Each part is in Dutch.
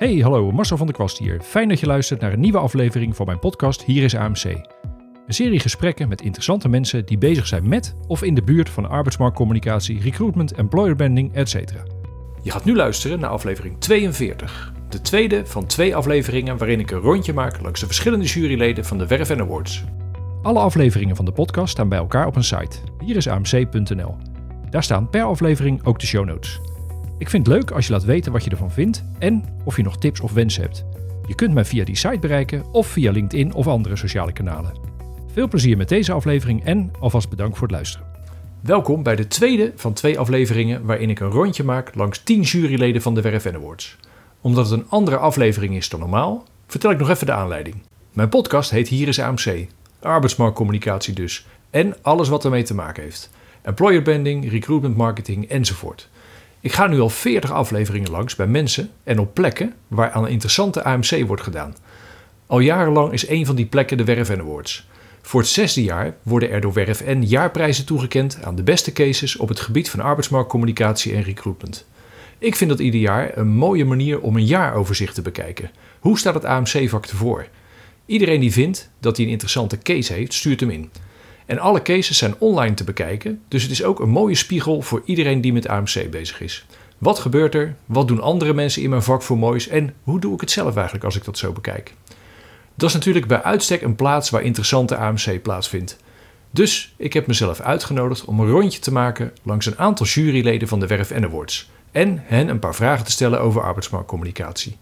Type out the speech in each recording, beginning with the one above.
Hey, hallo, Marcel van der Kwast hier. Fijn dat je luistert naar een nieuwe aflevering van mijn podcast Hier is AMC. Een serie gesprekken met interessante mensen die bezig zijn met of in de buurt van arbeidsmarktcommunicatie, recruitment, employer branding, etc. Je gaat nu luisteren naar aflevering 42. De tweede van twee afleveringen waarin ik een rondje maak langs de verschillende juryleden van de Werf Awards. Alle afleveringen van de podcast staan bij elkaar op een site. Hier is amc.nl. Daar staan per aflevering ook de show notes. Ik vind het leuk als je laat weten wat je ervan vindt en of je nog tips of wensen hebt. Je kunt mij via die site bereiken of via LinkedIn of andere sociale kanalen. Veel plezier met deze aflevering en alvast bedankt voor het luisteren. Welkom bij de tweede van twee afleveringen waarin ik een rondje maak langs 10 juryleden van de Werf Awards. Omdat het een andere aflevering is dan normaal, vertel ik nog even de aanleiding. Mijn podcast heet Hier is AMC, arbeidsmarktcommunicatie dus, en alles wat ermee te maken heeft. Employer branding, recruitment marketing enzovoort. Ik ga nu al 40 afleveringen langs bij mensen en op plekken waar aan een interessante AMC wordt gedaan. Al jarenlang is een van die plekken de Werf Awards. Voor het zesde jaar worden er door Werf N jaarprijzen toegekend aan de beste cases op het gebied van arbeidsmarktcommunicatie en recruitment. Ik vind dat ieder jaar een mooie manier om een jaaroverzicht te bekijken. Hoe staat het AMC-vak ervoor? Iedereen die vindt dat hij een interessante case heeft, stuurt hem in. En alle cases zijn online te bekijken, dus het is ook een mooie spiegel voor iedereen die met AMC bezig is. Wat gebeurt er? Wat doen andere mensen in mijn vak voor moois? En hoe doe ik het zelf eigenlijk als ik dat zo bekijk? Dat is natuurlijk bij uitstek een plaats waar interessante AMC plaatsvindt. Dus ik heb mezelf uitgenodigd om een rondje te maken langs een aantal juryleden van de Werf Awards. En hen een paar vragen te stellen over arbeidsmarktcommunicatie.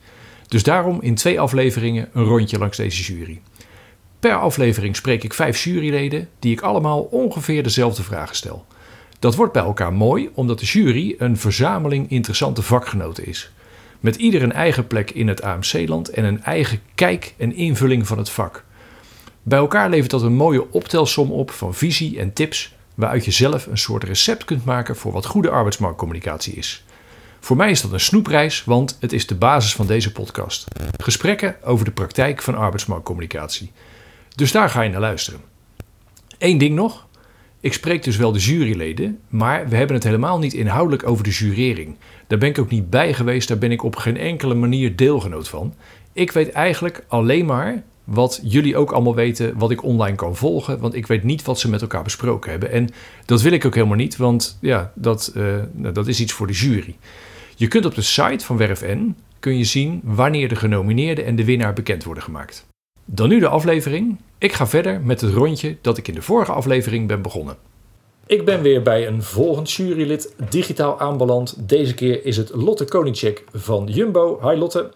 Dus daarom in twee afleveringen een rondje langs deze jury. Per aflevering spreek ik vijf juryleden die ik allemaal ongeveer dezelfde vragen stel. Dat wordt bij elkaar mooi omdat de jury een verzameling interessante vakgenoten is. Met ieder een eigen plek in het AMC-land en een eigen kijk en invulling van het vak. Bij elkaar levert dat een mooie optelsom op van visie en tips waaruit je zelf een soort recept kunt maken voor wat goede arbeidsmarktcommunicatie is. Voor mij is dat een snoepreis, want het is de basis van deze podcast. Gesprekken over de praktijk van arbeidsmarktcommunicatie. Dus daar ga je naar luisteren. Eén ding nog. Ik spreek dus wel de juryleden, maar we hebben het helemaal niet inhoudelijk over de jurering. Daar ben ik ook niet bij geweest, daar ben ik op geen enkele manier deelgenoot van. Ik weet eigenlijk alleen maar wat jullie ook allemaal weten, wat ik online kan volgen, want ik weet niet wat ze met elkaar besproken hebben. En dat wil ik ook helemaal niet, want ja, dat, uh, dat is iets voor de jury. Je kunt op de site van WerfN kun je zien wanneer de genomineerden en de winnaar bekend worden gemaakt. Dan nu de aflevering. Ik ga verder met het rondje dat ik in de vorige aflevering ben begonnen. Ik ben weer bij een volgend jurylid digitaal aanbeland. Deze keer is het Lotte Konicek van Jumbo. Hi Lotte.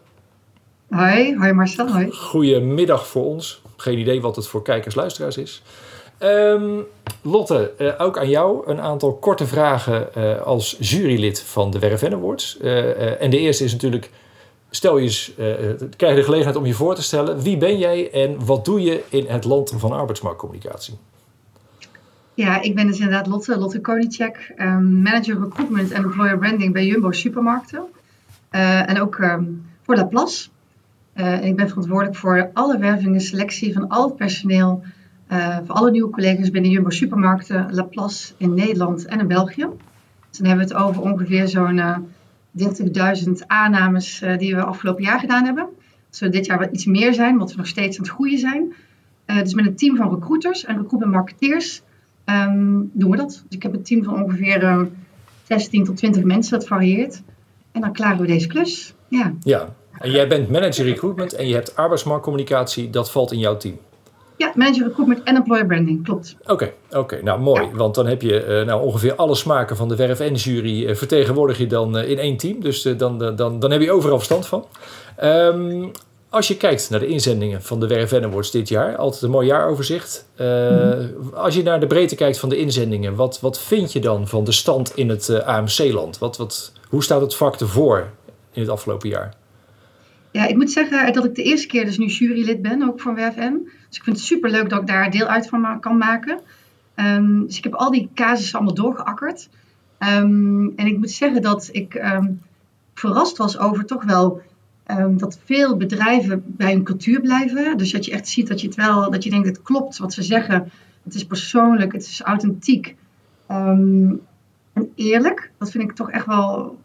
Hoi, hoi Marcel, hoi. Goedemiddag voor ons. Geen idee wat het voor kijkers-luisteraars is. Um, Lotte, uh, ook aan jou een aantal korte vragen uh, als jurylid van de Werf Awards. Uh, en de eerste is natuurlijk, stel je eens, krijg je de gelegenheid om je voor te stellen. Wie ben jij en wat doe je in het land van arbeidsmarktcommunicatie? Ja, ik ben dus inderdaad Lotte, Lotte Konicek, um, manager recruitment en employer branding bij Jumbo Supermarkten. en ook um, voor Laplace. Uh, ik ben verantwoordelijk voor alle werving en selectie van al het personeel uh, voor alle nieuwe collega's binnen Jumbo Supermarkten, Laplace in Nederland en in België. Dus dan hebben we het over ongeveer zo'n uh, 30.000 aannames uh, die we afgelopen jaar gedaan hebben. Dat zullen dit jaar wat iets meer zijn, omdat we nog steeds aan het groeien zijn. dus met een team van recruiters en recruitment marketeers um, doen we dat. Dus ik heb een team van ongeveer 16 tot 20 mensen, dat varieert. En dan klaren we deze klus. Ja. ja, en jij bent manager recruitment en je hebt arbeidsmarktcommunicatie, dat valt in jouw team. Ja, manager recruitment en employer branding, klopt. Oké, okay, oké, okay, nou mooi. Ja. Want dan heb je uh, nou, ongeveer alle smaken van de Werf en jury uh, vertegenwoordig je dan uh, in één team. Dus dan, dan, dan heb je overal verstand van. Um, als je kijkt naar de inzendingen van de Werf Awards dit jaar, altijd een mooi jaaroverzicht. Mm -hmm. Als je naar de breedte kijkt van de inzendingen, wat, wat vind je dan van de stand in het AMC-land? Wat, wat, hoe staat het vak ervoor in het afgelopen jaar? Ja, ik moet zeggen dat ik de eerste keer dus nu jurylid ben, ook van WFM. Dus ik vind het super leuk dat ik daar deel uit van kan maken. Um, dus ik heb al die casussen allemaal doorgeakkerd. Um, en ik moet zeggen dat ik um, verrast was over toch wel dat veel bedrijven bij hun cultuur blijven. Dus dat je echt ziet dat je het wel, dat je denkt het klopt wat ze zeggen. Het is persoonlijk, het is authentiek. en eerlijk, dat vind ik toch echt wel,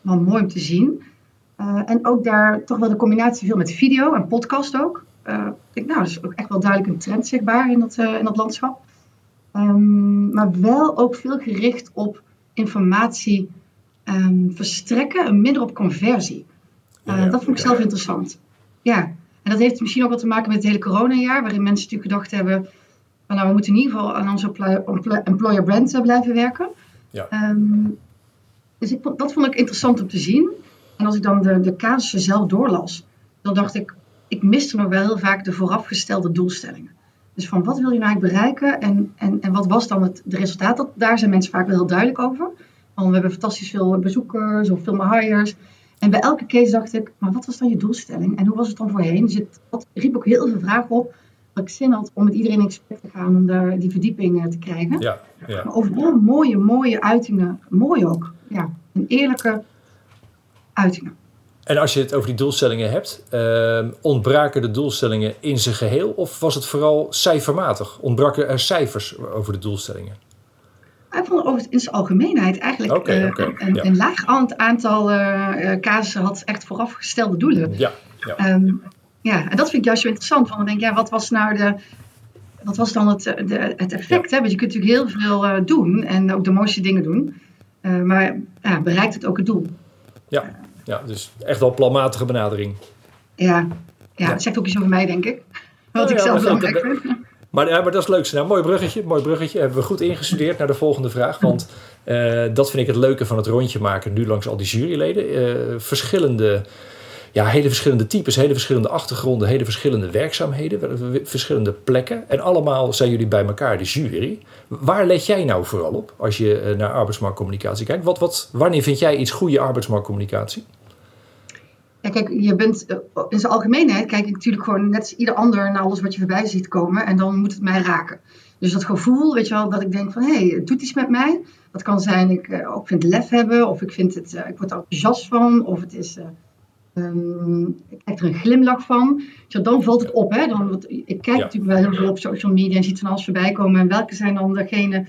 wel mooi om te zien. en ook daar toch wel de combinatie veel met video en podcast ook. Ik denk, nou, dat is ook echt wel duidelijk een trend zichtbaar in dat, in dat landschap. Ehm, maar wel ook veel gericht op informatie um, verstrekken en minder op conversie. Uh, dat vond ik zelf interessant. Ja, en dat heeft misschien ook wat te maken met het hele coronajaar, waarin mensen natuurlijk gedacht hebben, van, nou, we moeten in ieder geval aan onze employer brand eh, blijven werken. Ja. Um, dus ik, dat vond ik interessant om te zien. En als ik dan de, de casussen zelf doorlas, dan dacht ik, ik miste nog wel heel vaak de voorafgestelde doelstellingen. Dus van wat wil je nou eigenlijk bereiken en, en, en wat was dan het de resultaat? Dat, daar zijn mensen vaak wel heel duidelijk over. Want we hebben fantastisch veel bezoekers of veel hires. En bij elke case dacht ik, maar wat was dan je doelstelling? En hoe was het dan voorheen? Dus het dat riep ook heel veel vragen op. Dat ik zin had om met iedereen in gesprek te gaan om daar die verdieping te krijgen. Ja, ja. Maar overal mooie, mooie uitingen. Mooi ook. Ja, een eerlijke uitingen. En als je het over die doelstellingen hebt, uh, ontbraken de doelstellingen in zijn geheel of was het vooral cijfermatig? Ontbraken er cijfers over de doelstellingen? Ik vond over in zijn algemeenheid eigenlijk uh, een, een, laag aantal uh, casussen had echt voorafgestelde doelen. Ja, ja. Um, ja, en dat vind ik juist zo interessant. Want dan denk ik, ja, wat was nou de, wat was dan het, de, het effect? Hè? Want je kunt natuurlijk heel veel doen en ook de mooiste dingen doen. maar ja, bereikt het ook het doel? Ja ja, dus echt wel planmatige benadering. Ja, ja, dat zegt ook iets over mij, denk ik. Wat ik zelf belangrijk vind. Maar, ja, maar dat is het leukste. Nou, mooi bruggetje, mooi bruggetje. Hebben we goed ingestudeerd naar de volgende vraag. Want uh, dat vind ik het leuke van het rondje maken nu langs al die juryleden. Uh, verschillende, ja, hele verschillende types, hele verschillende achtergronden, hele verschillende werkzaamheden, verschillende plekken. En allemaal zijn jullie bij elkaar, de jury. Waar let jij nou vooral op als je eh, naar arbeidsmarktcommunicatie kijkt? Wat, wat, wanneer vind jij iets goede arbeidsmarktcommunicatie? Ja, kijk, je bent eh, in zijn algemeenheid kijk ik natuurlijk gewoon net als ieder ander naar alles wat je voorbij ziet komen en dan moet het mij raken. Dus dat gevoel, weet je wel, dat ik denk van hé, hey, het doet iets met mij. Dat kan zijn, ik uh, ook vind lef hebben, of ik vind het, ik word er enthousiast van, of het is, um, ik krijg er een glimlach van. Dan valt het op. Hè? Dan, ik kijk natuurlijk wel heel veel op social media en ziet van alles voorbij komen. En welke zijn dan degene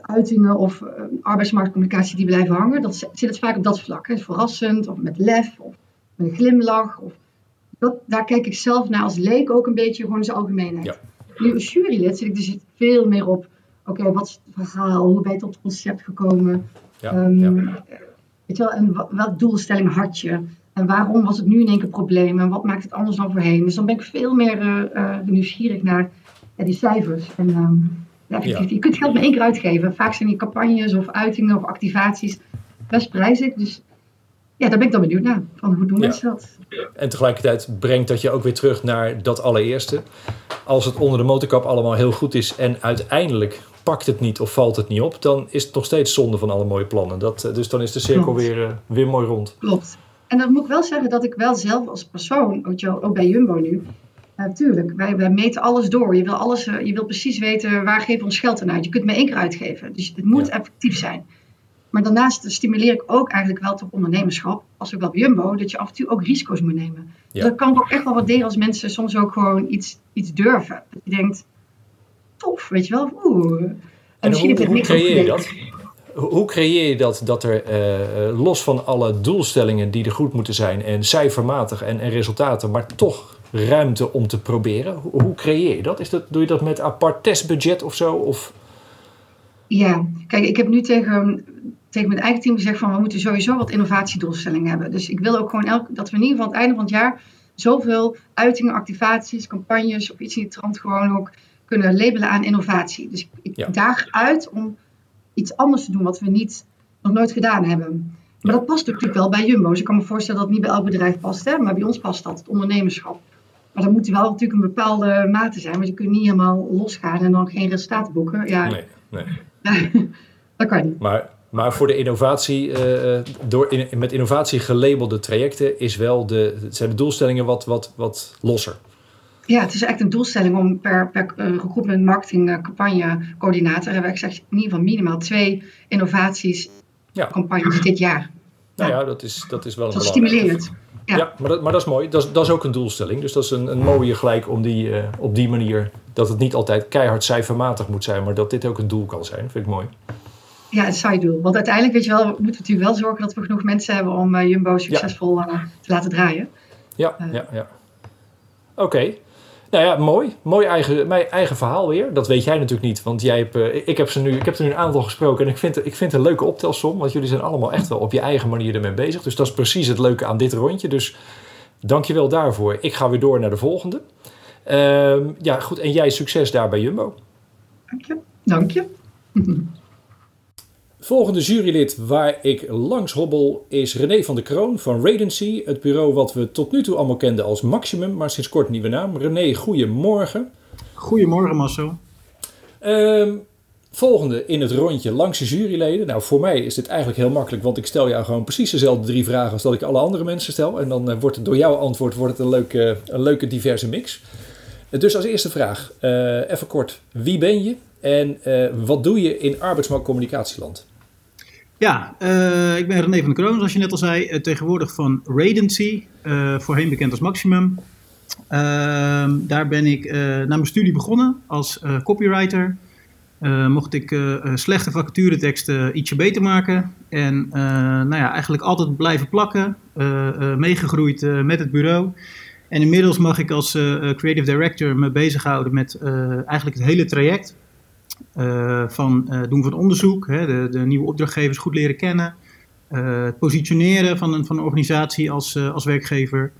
uitingen of arbeidsmarktcommunicatie die blijven hangen? Dat zit het vaak op dat vlak. Hè? Verrassend, of met lef, of een glimlach. Of, dat, daar kijk ik zelf naar als leek ook een beetje gewoon in zijn algemeenheid. Ja. Nu als jurylid zit ik dus veel meer op, oké, wat is het verhaal? Hoe ben je tot het concept gekomen? Ja, um, Weet je wel, en welke doelstelling had je? En waarom was het nu in één keer een probleem? En wat maakt het anders dan voorheen? Dus dan ben ik veel meer uh, nieuwsgierig naar die cijfers. En um, ja, je kunt geld maar één keer uitgeven. Vaak zijn die campagnes of uitingen of activaties best prijzig. Dus ja, daar ben ik dan benieuwd naar. Van hoe doen mensen dat? En tegelijkertijd brengt dat je ook weer terug naar dat allereerste. Als het onder de motorkap allemaal heel goed is en uiteindelijk pakt het niet of valt het niet op, dan is het nog steeds zonde van alle mooie plannen. Dat, eh, dus dan is de cirkel weer, weer mooi rond. Klopt. En dan moet ik wel zeggen dat ik wel zelf als persoon, ook, bij Jumbo nu, Natuurlijk, wij, wij, meten alles door. Je wil, alles, je wil precies weten waar geven we ons geld aan uit. Je kunt het maar één keer uitgeven. Dus het moet effectief zijn. Maar daarnaast stimuleer ik ook eigenlijk wel tot ondernemerschap, als ook wel bij Jumbo, dat je af en toe ook risico's moet nemen. Dat kan ook echt wel wat delen als mensen soms ook gewoon iets, iets durven. Dat je denkt, tof, weet je wel. Oeh. En, en hoe, hoe creëer je dat? Hoe creëer je dat, dat er uh, los van alle doelstellingen die er goed moeten zijn en cijfermatig en, en resultaten, maar toch ruimte om te proberen? Hoe, hoe creëer je dat? Is dat? Doe je dat met apart testbudget of zo? Of? Ja, kijk, ik heb nu tegen, tegen mijn eigen team gezegd van we moeten sowieso wat innovatiedoelstellingen hebben. Dus ik wil ook gewoon elk, dat we in ieder geval aan het einde van het jaar zoveel uitingen, activaties, campagnes of iets in die trant gewoon ook kunnen labelen aan innovatie. Dus ik, ik daag uit om iets anders te doen wat we niet, nog nooit gedaan hebben. Maar dat past natuurlijk wel bij Jumbo. Dus ik kan me voorstellen dat het niet bij elk bedrijf past, hè? maar bij ons past dat, het ondernemerschap. Maar dan moet wel natuurlijk een bepaalde mate zijn, want je kunt niet helemaal losgaan en dan geen resultaten boeken. Ja. Nee, nee. dat kan niet. Maar, maar voor de innovatie, uh, door in, met innovatie gelabelde trajecten, is wel de, zijn de doelstellingen wat, wat, wat losser. Ja, het is echt een doelstelling om per, per uh, recruitment marketing uh, campagne coördinator hebben we gezegd in ieder geval minimaal twee innovaties ja. campagnes dit jaar. Nou ja, dat is, dat is wel een dat stimulerend. Ja, ja maar, dat, maar dat is mooi. Dat is, dat is ook een doelstelling. Dus dat is een, een mooie gelijk om die, uh, op die manier... dat het niet altijd keihard cijfermatig moet zijn... maar dat dit ook een doel kan zijn. vind ik mooi. ja, het zijdoel. Want uiteindelijk, weet je wel, moeten we natuurlijk wel zorgen dat we genoeg mensen hebben om uh, Jumbo succesvol uh, te laten draaien. Ja, ja, ja. Oké. Nou ja, mooi. Mooi eigen, mijn eigen verhaal weer. Dat weet jij natuurlijk niet, want jij hebt, uh, ik, heb ze nu, ik heb er nu een aantal gesproken en ik vind, ik vind het een leuke optelsom, want jullie zijn allemaal echt wel op je eigen manier ermee bezig. Dus dat is precies het leuke aan dit rondje. Dus dank je wel daarvoor. Ik ga weer door naar de volgende. Uh, ja, goed. En jij succes daar bij Jumbo. Dank je. Dank je. Volgende jurylid waar ik langs hobbel is René van der Kroon van Radency. Het bureau wat we tot nu toe allemaal kenden als Maximum, maar sinds kort nieuwe naam. René, goedemorgen. Goedemorgen Marcel. Uh, volgende in het rondje langs de juryleden. Nou, voor mij is dit eigenlijk heel makkelijk, want ik stel jou gewoon precies dezelfde drie vragen als dat ik alle andere mensen stel. En dan uh, wordt het door jouw antwoord wordt het een leuke, een leuke diverse mix. Dus als eerste vraag, uh, even kort, wie ben je en uh, wat doe je in arbeidsmarktcommunicatieland? Ja, uh, ik ben René van der Kroon, zoals je net al zei, uh, tegenwoordig van Radency, uh, voorheen bekend als Maximum. Ehm, daar ben ik na mijn studie begonnen als copywriter. mocht ik slechte vacatureteksten ietsje beter maken. En nou ja, eigenlijk altijd blijven plakken, meegegroeid met het bureau. En inmiddels mag ik als creative director me bezighouden met eigenlijk het hele traject. Uh, van uh, doen van onderzoek, hè, de, de, nieuwe opdrachtgevers goed leren kennen, uh, het positioneren van een, van een organisatie als, als werkgever,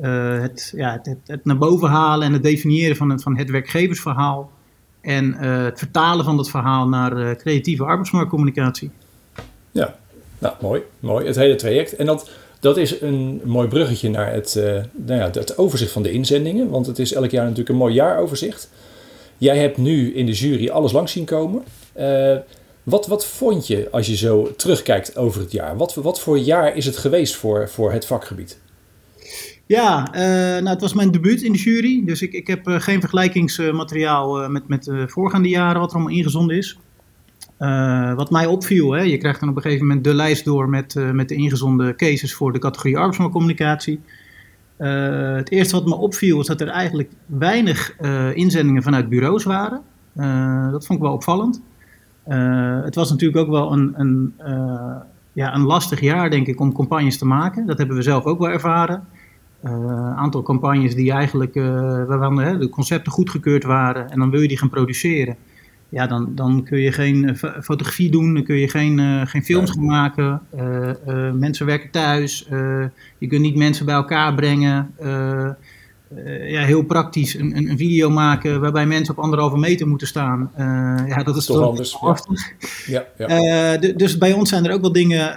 het, ja, het, het, naar boven halen en het definiëren van van het werkgeversverhaal en het vertalen van dat verhaal naar creatieve arbeidsmarktcommunicatie. Ja, nou mooi, mooi, het hele traject. En dat, dat is een mooi bruggetje naar het, nou ja, het overzicht van de inzendingen, want het is elk jaar natuurlijk een mooi jaaroverzicht. Jij hebt nu in de jury alles langs zien komen. Uh, wat, wat vond je als je zo terugkijkt over het jaar? Wat, wat voor jaar is het geweest voor, voor het vakgebied? Ja, uh, nou, het was mijn debuut in de jury. Dus ik, ik heb uh, geen vergelijkingsmateriaal met, met de voorgaande jaren wat er allemaal ingezonden is. wat mij opviel, hè, je krijgt dan op een gegeven moment de lijst door met, met de ingezonden cases voor de categorie arbeidsmarktcommunicatie. Uh, het eerste wat me opviel was dat er eigenlijk weinig uh, inzendingen vanuit bureaus waren. Uh, dat vond ik wel opvallend. het was natuurlijk ook wel een, een, ja, een lastig jaar, denk ik, om campagnes te maken. Dat hebben we zelf ook wel ervaren. Een aantal campagnes die eigenlijk, waarvan de concepten goedgekeurd waren en dan wil je die gaan produceren ja, dan, dan kun je geen fotografie doen, dan kun je geen, uh, geen films gaan maken. Uh, mensen werken thuis, je kunt niet mensen bij elkaar brengen. ja, heel praktisch een, een, een, video maken waarbij mensen op anderhalve meter moeten staan. ja, dat is toch anders. Ja. Ja, ja. dus bij ons zijn er ook wel dingen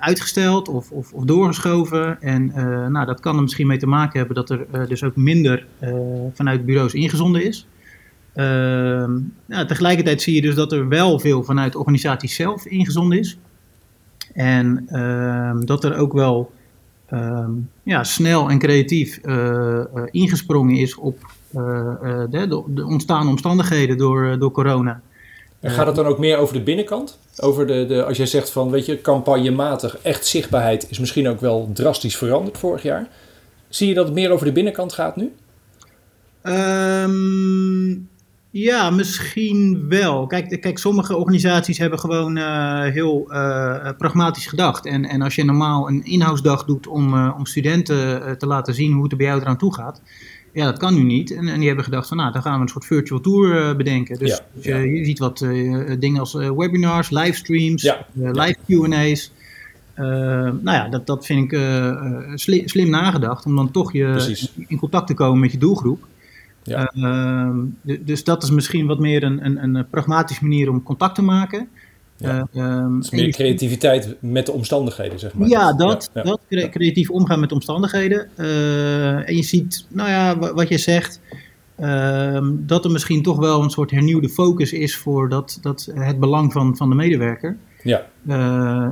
uitgesteld of, of, of, doorgeschoven. En nou, dat kan er misschien mee te maken hebben dat er dus ook minder vanuit bureaus ingezonden is. Uh, nou, tegelijkertijd zie je dus dat er wel veel vanuit de organisatie zelf ingezonden is. En uh, dat er ook wel uh, ja, snel en creatief uh, ingesprongen is op de, de, de, ontstaande omstandigheden door, door corona. En gaat het dan ook meer over de binnenkant? Over de, de, als jij zegt van, weet je, campagnematig, echt zichtbaarheid is misschien ook wel drastisch veranderd vorig jaar. Zie je dat het meer over de binnenkant gaat nu? Um, ja, misschien wel. Kijk, kijk sommige organisaties hebben gewoon uh, heel uh, pragmatisch gedacht. En, en als je normaal een inhoudsdag doet om, uh, om studenten te laten zien hoe het er bij jou eraan toe gaat. Ja, dat kan nu niet. En, en die hebben gedacht van nou, dan gaan we een soort virtual tour bedenken. Dus, ja, dus ja. Je, ziet wat dingen als webinars, livestreams, ja, live Q&A's. nou ja, dat, dat vind ik slim, slim nagedacht om dan toch je Precies. in contact te komen met je doelgroep. Ja. Uh, dus dat is misschien wat meer een, een, een pragmatische manier om contact te maken. Ja. Uh, meer creativiteit met de omstandigheden, zeg maar. Ja, dat, ja, dat creatief omgaan met de omstandigheden. Uh, en je ziet, nou ja, wat je zegt, uh, dat er misschien toch wel een soort hernieuwde focus is voor dat, dat het belang van, van de medewerker. Ja. Uh,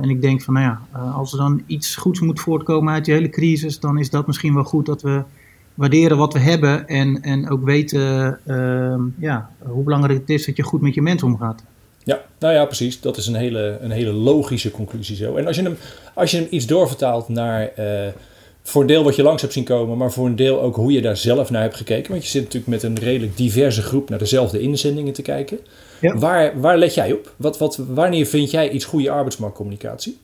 en ik denk van, nou ja, als er dan iets goeds moet voortkomen uit die hele crisis, dan is dat misschien wel goed dat we waarderen wat we hebben en, en ook weten uh, ja, hoe belangrijk het is dat je goed met je mensen omgaat. Ja, nou ja, precies. Dat is een hele, een hele logische conclusie zo. En als je hem, als je hem iets doorvertaalt naar uh, voor een deel wat je langs hebt zien komen, maar voor een deel ook hoe je daar zelf naar hebt gekeken. Want je zit natuurlijk met een redelijk diverse groep naar dezelfde inzendingen te kijken. Ja. Waar, waar let jij op? Wat, wat, wanneer vind jij iets goede arbeidsmarktcommunicatie?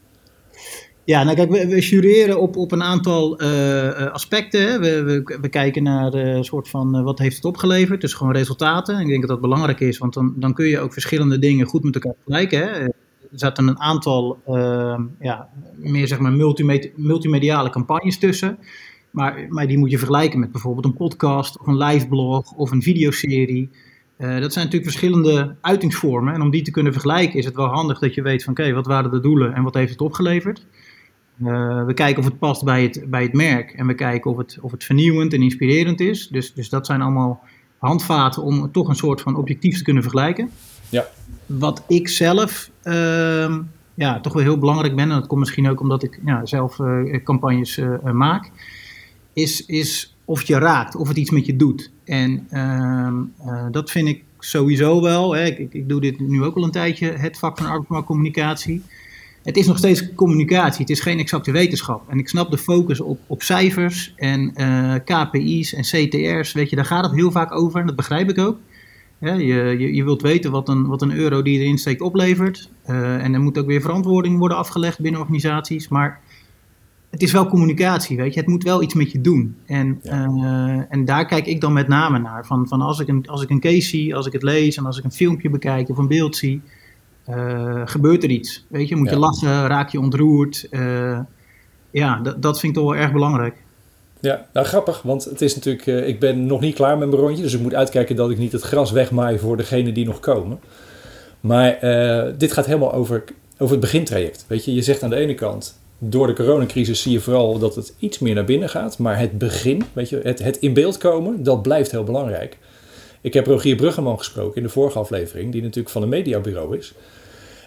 Ja, nou kijk, we, jureren op, op een aantal uh, aspecten. We, we, kijken naar een soort van wat heeft het opgeleverd, dus gewoon resultaten. Ik denk dat dat belangrijk is, want dan, dan kun je ook verschillende dingen goed met elkaar vergelijken. Er zaten een aantal uh, ja, meer zeg maar multimediale campagnes tussen. Maar, maar die moet je vergelijken met bijvoorbeeld een podcast of een live blog of een videoserie. Uh, dat zijn natuurlijk verschillende uitingsvormen. En om die te kunnen vergelijken is het wel handig dat je weet van oké, wat waren de doelen en wat heeft het opgeleverd. Uh, we kijken of het past bij het, bij het merk en we kijken of het, of het vernieuwend en inspirerend is. Dus, dus dat zijn allemaal handvaten om toch een soort van objectief te kunnen vergelijken. Ja. Wat ik zelf uh, ja, toch wel heel belangrijk ben, en dat komt misschien ook omdat ik ja, zelf uh, campagnes maak, is, is of je raakt, of het iets met je doet. En ehm, dat vind ik sowieso wel. Hè. Ik, ik, doe dit nu ook al een tijdje, het vak van arbeidsmarktcommunicatie het is nog steeds communicatie, het is geen exacte wetenschap. En ik snap de focus op, op cijfers en uh, eh, KPI's en CTR's, weet je, daar gaat het heel vaak over en dat begrijp ik ook. je, je, je, wilt weten wat een, wat een euro die je erin steekt oplevert. Uh, en er moet ook weer verantwoording worden afgelegd binnen organisaties. Maar het is wel communicatie, weet je. Het moet wel iets met je doen. En, uh, en daar kijk ik dan met name naar. Van, van als, ik een, als ik een case zie, als ik het lees en als ik een filmpje bekijk of een beeld zie uh, gebeurt er iets. Weet je, moet je lachen, raak je ontroerd. Uh, ja, dat vind ik toch wel erg belangrijk. Ja, nou grappig, want het is natuurlijk, uh, ik ben nog niet klaar met mijn rondje, dus ik moet uitkijken dat ik niet het gras wegmaai voor degenen die nog komen. Maar dit gaat helemaal over, over het begintraject. Weet je, je zegt aan de ene kant, door de coronacrisis zie je vooral dat het iets meer naar binnen gaat, maar het begin, weet je, het, het in beeld komen, dat blijft heel belangrijk. Ik heb Rogier Bruggeman gesproken in de vorige aflevering, die natuurlijk van een mediabureau is.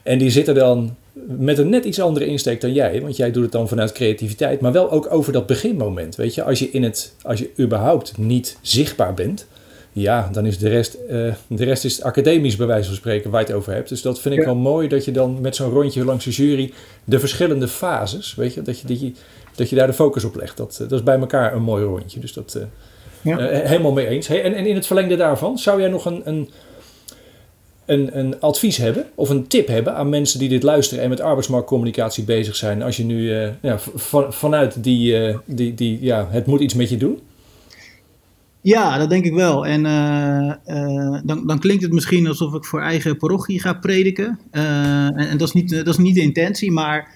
En die zitten dan met een net iets andere insteek dan jij. Want jij doet het dan vanuit creativiteit. Maar wel ook over dat beginmoment. Weet je, als je, in het, als je überhaupt niet zichtbaar bent. Ja, dan is de rest, uh, de rest is academisch bij wijze van spreken waar je het over hebt. Dus dat vind ik wel mooi dat je dan met zo'n rondje langs de jury de verschillende fases, weet je, dat je, dat je, dat je daar de focus op legt. Dat, dat is bij elkaar een mooi rondje. Dus dat uh, ja. uh, helemaal mee eens. Hey, en, en in het verlengde daarvan, zou jij nog een, een een, een advies hebben of een tip hebben aan mensen die dit luisteren en met arbeidsmarktcommunicatie bezig zijn, als je nu uh, ja, van, vanuit die, uh, die, die, ja, het moet iets met je doen? Ja, dat denk ik wel. En uh, dan, dan klinkt het misschien alsof ik voor eigen parochie ga prediken. En, en, dat, is niet, dat is niet de intentie, maar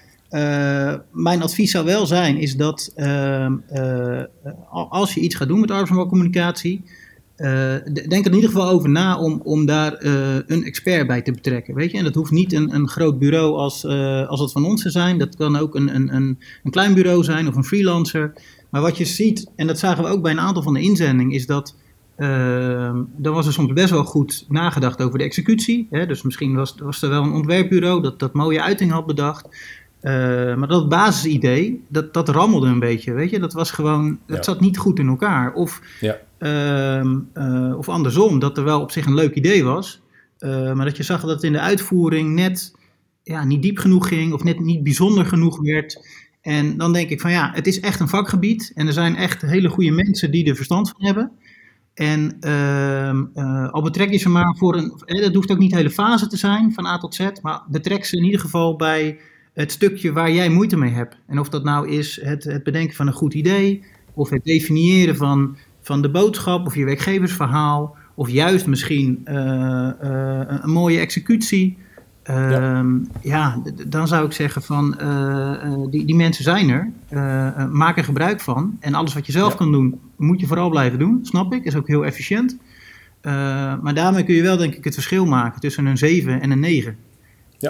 mijn advies zou wel zijn, is dat ehm, als je iets gaat doen met arbeidsmarktcommunicatie, uh, denk er in ieder geval over na om, om daar uh, een expert bij te betrekken. Weet je? En dat hoeft niet een, een groot bureau als, uh, als het van ons te zijn. Dat kan ook een, een, een, een klein bureau zijn of een freelancer. Maar wat je ziet, en dat zagen we ook bij een aantal van de inzendingen, is dat dan was er soms best wel goed nagedacht over de executie. Hè? Dus misschien was, was er wel een ontwerpbureau dat dat mooie uiting had bedacht. Maar dat basisidee, dat, dat rammelde een beetje, weet je. Dat was gewoon, dat zat niet goed in elkaar. Of ja. Ehm, eh, of andersom, dat er wel op zich een leuk idee was. Eh, maar dat je zag dat het in de uitvoering net ja, niet diep genoeg ging of net niet bijzonder genoeg werd. En dan denk ik van ja, het is echt een vakgebied en er zijn echt hele goede mensen die er verstand van hebben. En uh, uh, al betrek je ze maar voor een, dat hoeft ook niet de hele fase te zijn van A tot Z, maar betrek ze in ieder geval bij het stukje waar jij moeite mee hebt. En of dat nou is het, het bedenken van een goed idee, of het definiëren van van de boodschap of je werkgeversverhaal. Of juist misschien uh, een mooie executie. Ja. Ehm, ja. dan zou ik zeggen van uh, die, die mensen zijn er. maak er gebruik van. En alles wat je zelf kan doen, moet je vooral blijven doen. Snap ik, is ook heel efficiënt. maar daarmee kun je wel denk ik het verschil maken tussen een 7 en een 9.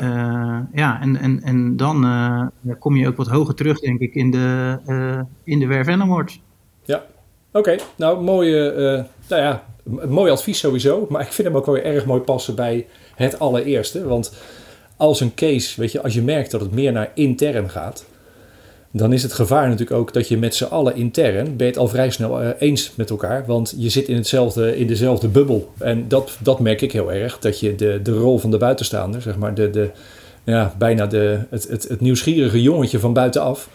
Ja, ja en, en, en dan kom je ook wat hoger terug denk ik in de, in de Werf. Ja, Oké, nou, mooie, uh, nou ja, mooi advies sowieso. Maar ik vind hem ook wel erg mooi passen bij het allereerste. Want als een case, weet je, als je merkt dat het meer naar intern gaat, dan is het gevaar natuurlijk ook dat je met z'n allen intern, ben je het al vrij snel uh, eens met elkaar. Want je zit in, hetzelfde, in dezelfde bubbel. En dat, dat merk ik heel erg, dat je de, de rol van de buitenstaander, zeg maar, de, de, ja, bijna de, het, het, het nieuwsgierige jongetje van buitenaf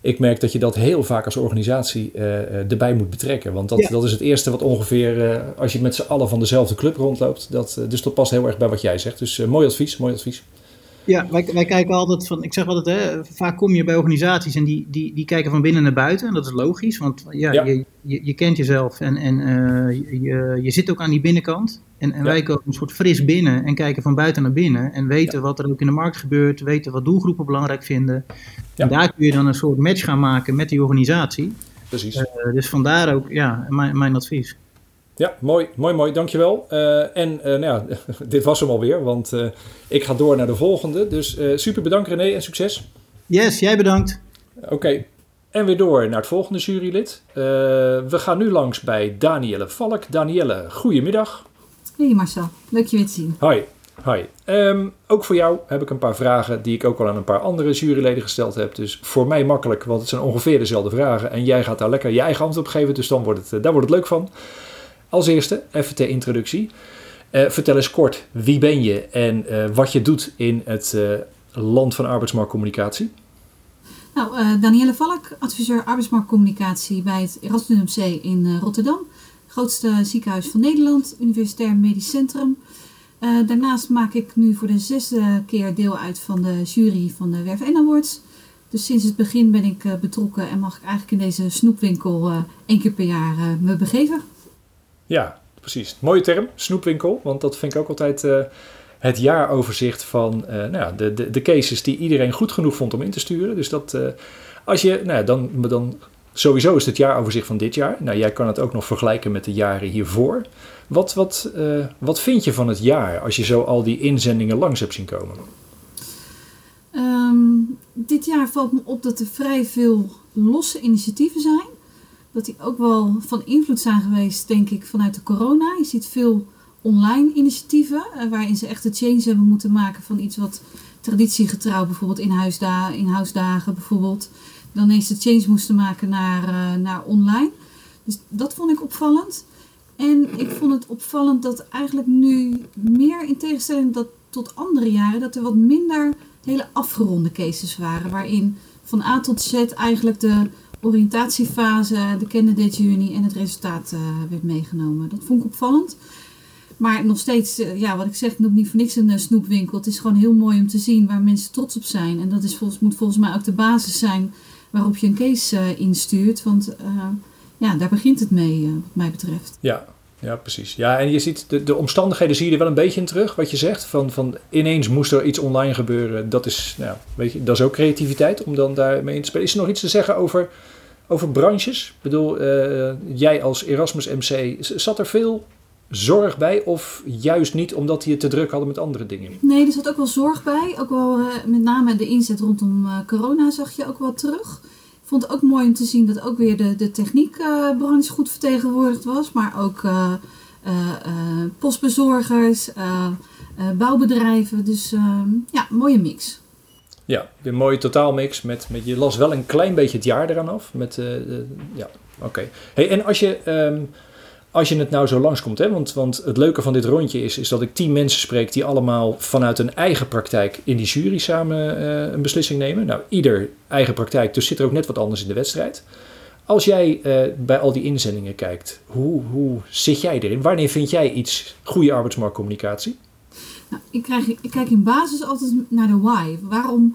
ik merk dat je dat heel vaak als organisatie erbij moet betrekken. Want dat, dat is het eerste wat ongeveer, als je met z'n allen van dezelfde club rondloopt. Dat, dus dat past heel erg bij wat jij zegt. Dus mooi advies, mooi advies. Ja, wij, wij kijken altijd van, ik zeg altijd, hè, vaak kom je bij organisaties en die, die, die kijken van binnen naar buiten. En dat is logisch, want ja, Je, je, je, kent jezelf en, en uh, je, je zit ook aan die binnenkant. En, en wij komen een soort fris binnen en kijken van buiten naar binnen. En weten wat er ook in de markt gebeurt, weten wat doelgroepen belangrijk vinden. En daar kun je dan een soort match gaan maken met die organisatie. Precies. Uh, dus vandaar ook ja, mijn, mijn advies. Ja, mooi, mooi, mooi, dankjewel. Uh, en uh, nou ja, dit was hem alweer, want uh, ik ga door naar de volgende. Dus super bedankt René en succes. Yes, jij bedankt. Oké, okay. en weer door naar het volgende jurylid. we gaan nu langs bij Danielle Valk. Danielle, goedemiddag. Hey Marcel, leuk je weer te zien. Hoi. Hi. Um, ook voor jou heb ik een paar vragen die ik ook al aan een paar andere juryleden gesteld heb. Dus voor mij makkelijk, want het zijn ongeveer dezelfde vragen. En jij gaat daar lekker je eigen antwoord op geven, dus dan wordt het, daar wordt het leuk van. Als eerste, even ter introductie. Uh, vertel eens kort, wie ben je en uh, wat je doet in het uh, land van arbeidsmarktcommunicatie? Nou, Danielle Valk, adviseur arbeidsmarktcommunicatie bij het Erasmus MC in Rotterdam. Grootste ziekenhuis van Nederland, Universitair Medisch Centrum. daarnaast maak ik nu voor de zesde keer deel uit van de jury van de Werf N Awards. Dus sinds het begin ben ik betrokken en mag ik eigenlijk in deze snoepwinkel één keer per jaar me begeven. Ja, precies. Mooie term, snoepwinkel. Want dat vind ik ook altijd uh, het jaaroverzicht van uh, nou, de, de, de cases die iedereen goed genoeg vond om in te sturen. Dus dat, uh, als je, nou, dan, dan sowieso is het jaaroverzicht van dit jaar. Nou, jij kan het ook nog vergelijken met de jaren hiervoor. Wat, wat, wat vind je van het jaar als je zo al die inzendingen langs hebt zien komen? Um, dit jaar valt me op dat er vrij veel losse initiatieven zijn dat die ook wel van invloed zijn geweest, denk ik, vanuit de corona. Je ziet veel online initiatieven uh, waarin ze echt de change hebben moeten maken van iets wat traditiegetrouw, bijvoorbeeld in, huisda in huisdagen bijvoorbeeld, dan eens de change moesten maken naar, uh, naar online. Dus dat vond ik opvallend. En ik vond het opvallend dat eigenlijk nu meer in tegenstelling tot andere jaren, dat er wat minder hele afgeronde cases waren. Waarin van A tot Z eigenlijk de oriëntatiefase, de candidate journey en het resultaat uh, werd meegenomen. Dat vond ik opvallend. Maar nog steeds, uh, ja, wat ik zeg, ik noem niet voor niks een uh, snoepwinkel. Het is gewoon heel mooi om te zien waar mensen trots op zijn. En dat is volgens, moet volgens mij ook de basis zijn waarop je een case instuurt. Want ja, daar begint het mee, wat mij betreft. Ja, ja, precies. Ja, en je ziet de, de omstandigheden zie je er wel een beetje in terug, wat je zegt. Van, van ineens moest er iets online gebeuren. Dat is, nou, weet je, dat is ook creativiteit om dan daarmee in te spelen. Is er nog iets te zeggen over over branches. Ik bedoel, uh, jij als Erasmus MC, zat er veel zorg bij of juist niet omdat die het te druk hadden met andere dingen? Nee, er zat ook wel zorg bij. Ook wel uh, met name de inzet rondom uh, corona zag je ook wel terug. Ik vond het ook mooi om te zien dat ook weer de, de techniekbranche goed vertegenwoordigd was. Maar ook postbezorgers, bouwbedrijven. Dus ja, mooie mix. Ja, een mooie totaalmix. Met, met, je las wel een klein beetje het jaar eraan af. Met, uh, ja, oké. Hey, en als je, um, als je het nou zo langskomt, hè, want, want het leuke van dit rondje is, is dat ik tien mensen spreek die allemaal vanuit een eigen praktijk in die jury samen uh, een beslissing nemen. Nou, ieder eigen praktijk, dus zit er ook net wat anders in de wedstrijd. Als jij bij al die inzendingen kijkt, hoe, hoe zit jij erin? Wanneer vind jij iets goede arbeidsmarktcommunicatie? Nou, ik, krijg, ik kijk in basis altijd naar de why. Waarom,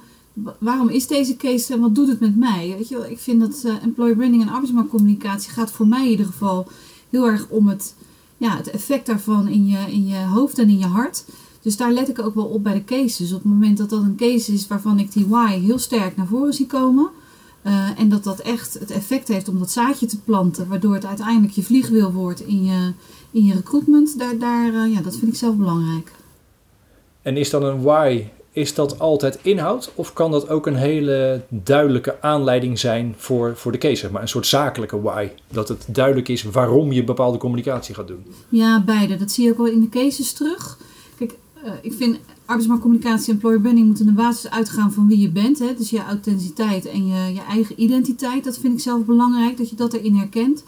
waarom is deze case en wat doet het met mij? Weet je, ik vind dat uh, branding en arbeidsmarktcommunicatie gaat voor mij in ieder geval heel erg om het, ja, het effect daarvan in je, in je hoofd en in je hart. Dus daar let ik ook wel op bij de cases. Op het moment dat dat een case is waarvan ik die why heel sterk naar voren zie komen. Uh, en dat dat echt het effect heeft om dat zaadje te planten, waardoor het uiteindelijk je vliegwiel wordt in je, in je recruitment. Daar, daar, uh, ja, dat vind ik zelf belangrijk. En is dan een why, is dat altijd inhoud? Of kan dat ook een hele duidelijke aanleiding zijn voor, voor de case? maar een soort zakelijke why. Dat het duidelijk is waarom je bepaalde communicatie gaat doen. Ja, beide. Dat zie je ook wel in de cases terug. Kijk, uh, ik vind arbeidsmarktcommunicatie en employer branding moeten de basis uitgaan van wie je bent. Hè? Dus je authenticiteit en je, je eigen identiteit. Dat vind ik zelf belangrijk, dat je dat erin herkent.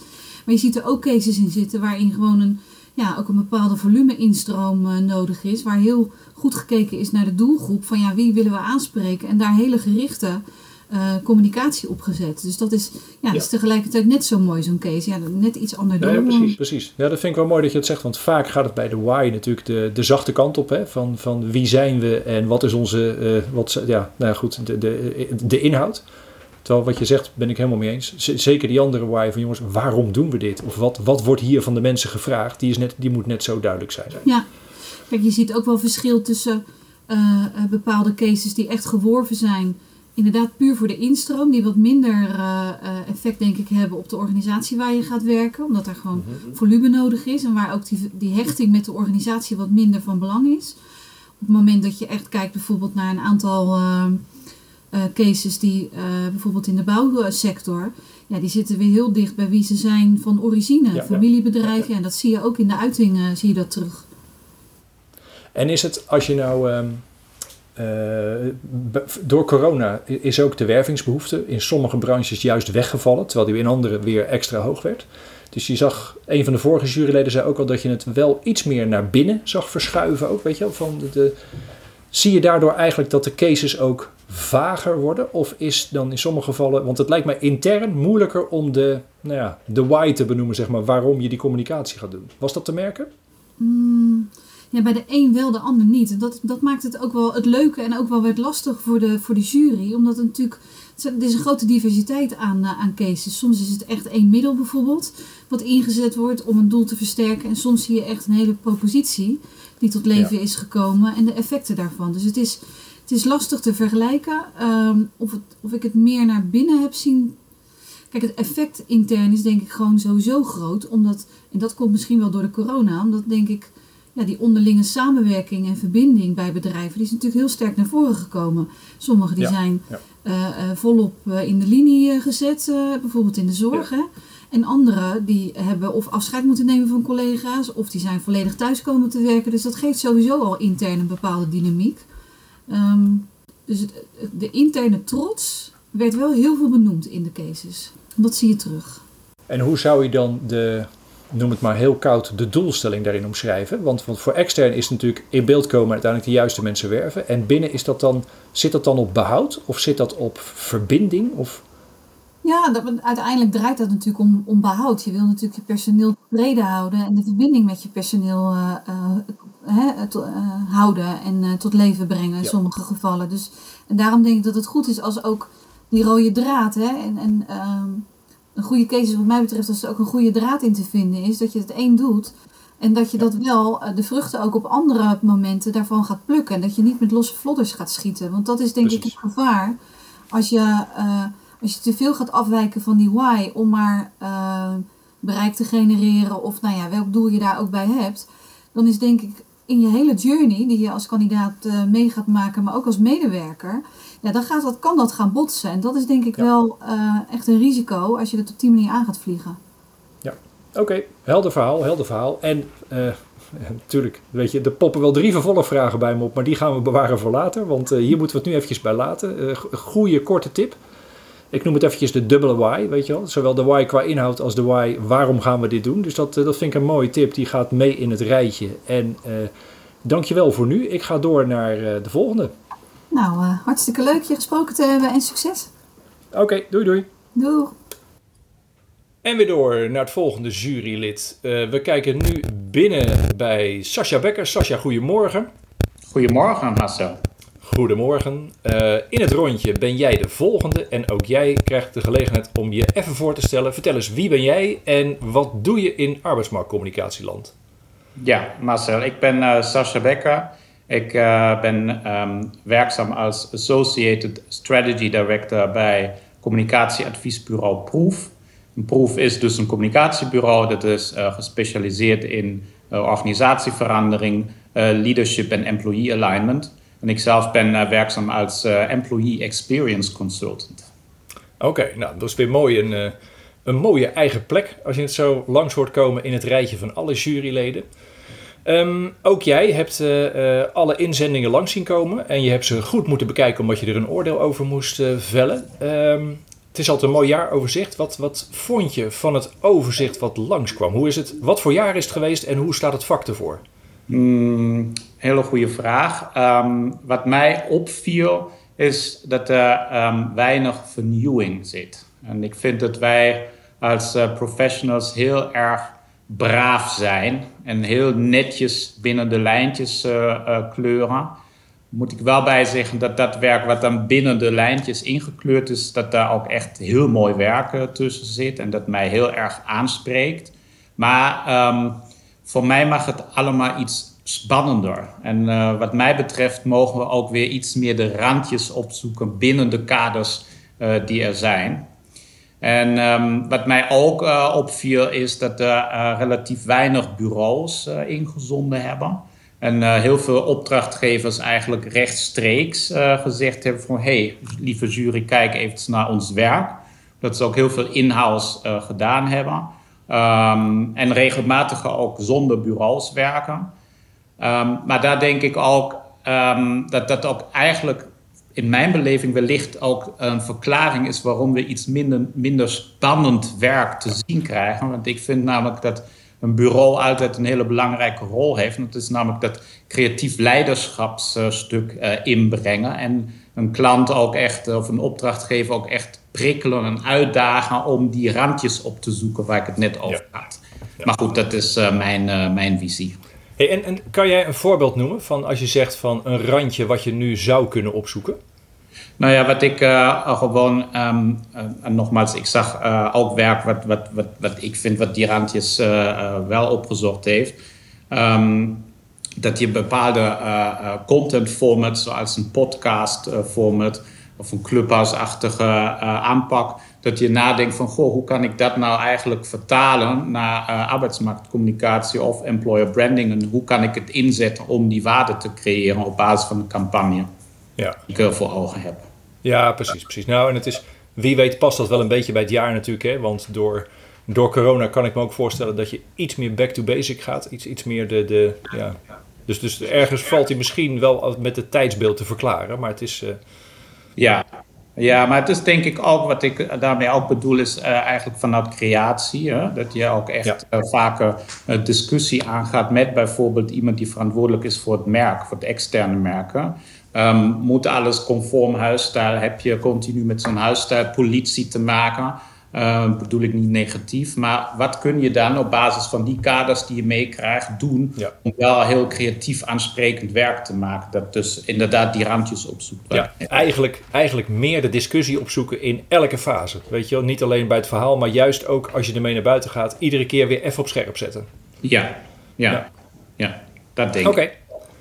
Maar je ziet er ook cases in zitten waarin gewoon een ja, ook een bepaalde volume-instroom uh, nodig is. Waar heel goed gekeken is naar de doelgroep. Van ja, wie willen we aanspreken? En daar hele gerichte eh, communicatie opgezet. Dus dat is, ja, Ja. Dat is tegelijkertijd net zo mooi, zo'n case. Ja, net iets ander Ja, ja, doel. precies, precies. Ja, dat vind ik wel mooi dat je het zegt, want vaak gaat het bij de why natuurlijk de, de zachte kant op, hè? Van, van wie zijn we en wat is onze, eh, wat, ja, nou ja, goed, de, de, de inhoud. Terwijl wat je zegt, ben ik helemaal mee eens. Z- zeker die andere why van jongens, waarom doen we dit? Of wat, wat wordt hier van de mensen gevraagd? Die, is net, die moet net zo duidelijk zijn. Ja, kijk, je ziet ook wel verschil tussen eh, eh, bepaalde cases die echt geworven zijn. Inderdaad, puur voor de instroom, die wat minder eh, effect, denk ik, hebben op de organisatie waar je gaat werken. Omdat er gewoon volume nodig is en waar ook die, die hechting met de organisatie wat minder van belang is. Op het moment dat je echt kijkt bijvoorbeeld naar een aantal cases die bijvoorbeeld in de bouwsector, ja, die zitten weer heel dicht bij wie ze zijn van origine. Ja, ja. Familiebedrijven, ja, en dat zie je ook in de uitingen, zie je dat terug. En is het, als je nou, ehm, eh, door corona is ook de wervingsbehoefte in sommige branches juist weggevallen, terwijl die in andere weer extra hoog werd. Dus je zag, een van de vorige juryleden zei ook al dat je het wel iets meer naar binnen zag verschuiven ook, weet je wel, van de- Zie je daardoor eigenlijk dat de cases ook vager worden? Of is dan in sommige gevallen, want het lijkt mij intern moeilijker om de, nou ja, de why te benoemen, zeg maar, waarom je die communicatie gaat doen. Was dat te merken? Mm, ja, bij de een wel, de ander niet. Dat, dat maakt het ook wel het leuke en ook wel weer lastig voor de, voor de jury. Omdat het natuurlijk, er is een grote diversiteit aan, eh, aan cases. Soms is het echt één middel bijvoorbeeld, wat ingezet wordt om een doel te versterken. En soms zie je echt een hele propositie die tot leven is gekomen en de effecten daarvan. Dus het is, het is lastig te vergelijken ehm, of, het, of ik het meer naar binnen heb zien Kijk, het effect intern is denk ik gewoon sowieso groot. Omdat, en dat komt misschien wel door de corona. Omdat denk ik, ja, die onderlinge samenwerking en verbinding bij bedrijven, die is natuurlijk heel sterk naar voren gekomen. Sommige die Ja, zijn ja. eh, eh, volop eh, in de linie gezet, bijvoorbeeld in de zorg. Hè? En anderen die hebben of afscheid moeten nemen van collega's, of die zijn volledig thuis komen te werken. Dus dat geeft sowieso al intern een bepaalde dynamiek. Ehm, dus het, de interne trots werd wel heel veel benoemd in de cases. Dat zie je terug. En hoe zou je dan de, noem het maar heel koud, de doelstelling daarin omschrijven? Want, want voor extern is natuurlijk in beeld komen uiteindelijk de juiste mensen werven. En binnen is dat dan, zit dat dan op behoud of zit dat op verbinding? Of, Ja, dat, uiteindelijk draait dat natuurlijk om, om behoud. Je wil natuurlijk je personeel tevreden houden en de verbinding met je personeel eh, eh, to- eh, houden en tot leven brengen in Ja. sommige gevallen. Dus, en daarom denk ik dat het goed is als ook die rode draad hè, en, en ehm, een goede case is wat mij betreft als er ook een goede draad in te vinden is. Dat je het één doet en dat je dat wel, eh, de vruchten ook op andere momenten daarvan gaat plukken. En dat je niet met losse vlodders gaat schieten. Want dat is denk ik het gevaar als je, eh, als je te veel gaat afwijken van die why om maar eh, bereik te genereren of nou ja, welk doel je daar ook bij hebt. Dan is denk ik in je hele journey die je als kandidaat mee gaat maken, maar ook als medewerker, ja, dan gaat dat, kan dat gaan botsen. En dat is denk ik Ja. wel eh, echt een risico als je het op die manier aan gaat vliegen. Oké, helder verhaal, helder verhaal. En eh, natuurlijk, weet je, er poppen wel drie vervolgvragen bij me op, maar die gaan we bewaren voor later. Want eh, hier moeten we het nu eventjes bij laten. G- goeie korte tip. Ik noem het eventjes de dubbele why, weet je wel. Zowel de why qua inhoud als de why waarom gaan we dit doen. Dus dat, dat vind ik een mooie tip. Die gaat mee in het rijtje. En dankjewel voor nu. Ik ga door naar de volgende. Nou, eh, hartstikke leuk je gesproken te hebben en succes. Oké, doei doei. Doeg! En weer door naar het volgende jurylid. Eh, we kijken nu binnen bij Sascha Becker. Sascha, goedemorgen. Goedemorgen Marcel. Goedemorgen. Eh, in het rondje ben jij de volgende en ook jij krijgt de gelegenheid om je even voor te stellen. Vertel eens, wie ben jij en wat doe je in arbeidsmarktcommunicatieland? Ja, Marcel, ik ben uh, Sascha Becker. Ik uh, ben um, werkzaam als Associated Strategy Director bij communicatieadviesbureau Proef. Een Proef is dus een communicatiebureau dat is uh, gespecialiseerd in organisatieverandering, leadership en employee alignment. En ik zelf ben werkzaam als Employee Experience Consultant. Oké, nou dat is weer mooi. Een, een mooie eigen plek als je het zo langs hoort komen in het rijtje van alle juryleden. Um, ook jij hebt uh, uh, alle inzendingen langs zien komen en je hebt ze goed moeten bekijken omdat je er een oordeel over moest uh, vellen. Um, het is altijd een mooi jaaroverzicht. Wat, wat vond je van het overzicht wat langskwam? Hoe is het, wat voor jaar is het geweest en hoe staat het vak ervoor? Mm, hele goede vraag. Um, wat mij opviel is dat er ehm, weinig vernieuwing zit. En ik vind dat wij als professionals heel erg braaf zijn en heel netjes binnen de lijntjes uh, kleuren. Moet ik wel bij zeggen dat dat werk wat dan binnen de lijntjes ingekleurd is, dat daar ook echt heel mooi werk tussen zit en dat mij heel erg aanspreekt. Maar um, voor mij mag het allemaal iets spannender. En uh, wat mij betreft mogen we ook weer iets meer de randjes opzoeken binnen de kaders uh, die er zijn. En um, wat mij ook uh, opviel is dat er relatief weinig bureaus ingezonden hebben. En heel veel opdrachtgevers eigenlijk rechtstreeks gezegd hebben van... hé, hey, lieve jury, kijk even naar ons werk. Dat ze ook heel veel in-house gedaan hebben. Um, en regelmatig ook zonder bureaus werken. Um, maar daar denk ik ook dat dat ook eigenlijk in mijn beleving wellicht ook een verklaring is waarom we iets minder, minder spannend werk te zien krijgen. Want ik vind namelijk dat een bureau altijd een hele belangrijke rol heeft. En dat is namelijk dat creatief leiderschapsstuk uh, inbrengen. En een klant ook echt, of een opdrachtgever ook echt prikkelen en uitdagen om die randjes op te zoeken waar ik het net over had. Ja. Maar goed, dat is uh, mijn, mijn visie. En, en kan jij een voorbeeld noemen van als je zegt van een randje wat je nu zou kunnen opzoeken? Nou ja, wat ik uh, gewoon, um, nogmaals, ik zag uh, ook werk wat, wat, wat, wat ik vind wat die randjes wel opgezocht heeft. Um, dat je bepaalde content formats, zoals een podcast format of een clubhouse-achtige aanpak, dat je nadenkt van, goh, hoe kan ik dat nou eigenlijk vertalen naar uh, arbeidsmarktcommunicatie of employer branding en hoe kan ik het inzetten om die waarde te creëren op basis van een campagne ja. die ik voor ogen heb. Ja, precies, precies. Nou, en het is, wie weet past dat wel een beetje bij het jaar natuurlijk, hè? want door, door corona kan ik me ook voorstellen dat je iets meer back to basic gaat, iets, iets meer de, de ja. Dus, dus ergens valt hij misschien wel met het tijdsbeeld te verklaren, maar het is... Uh, ja, ja, maar het is denk ik ook, wat ik daarmee ook bedoel, is uh, eigenlijk vanuit creatie. Hè? Dat je ook echt ja. uh, vaker uh, discussie aangaat met bijvoorbeeld iemand die verantwoordelijk is voor het merk, voor het externe merken. Um, moet alles conform huisstijl? Heb je continu met zo'n huisstijlpolitie te maken? Uh, bedoel ik niet negatief, maar wat kun je dan op basis van die kaders die je meekrijgt doen ja. om wel heel creatief aansprekend werk te maken? Dat dus inderdaad die randjes opzoekt. Ja, eigenlijk, eigenlijk meer de discussie opzoeken in elke fase. Weet je wel, niet alleen bij het verhaal, maar juist ook als je ermee naar buiten gaat, iedere keer weer even op scherp zetten. Ja, ja, ja, ja dat denk ik. Oké.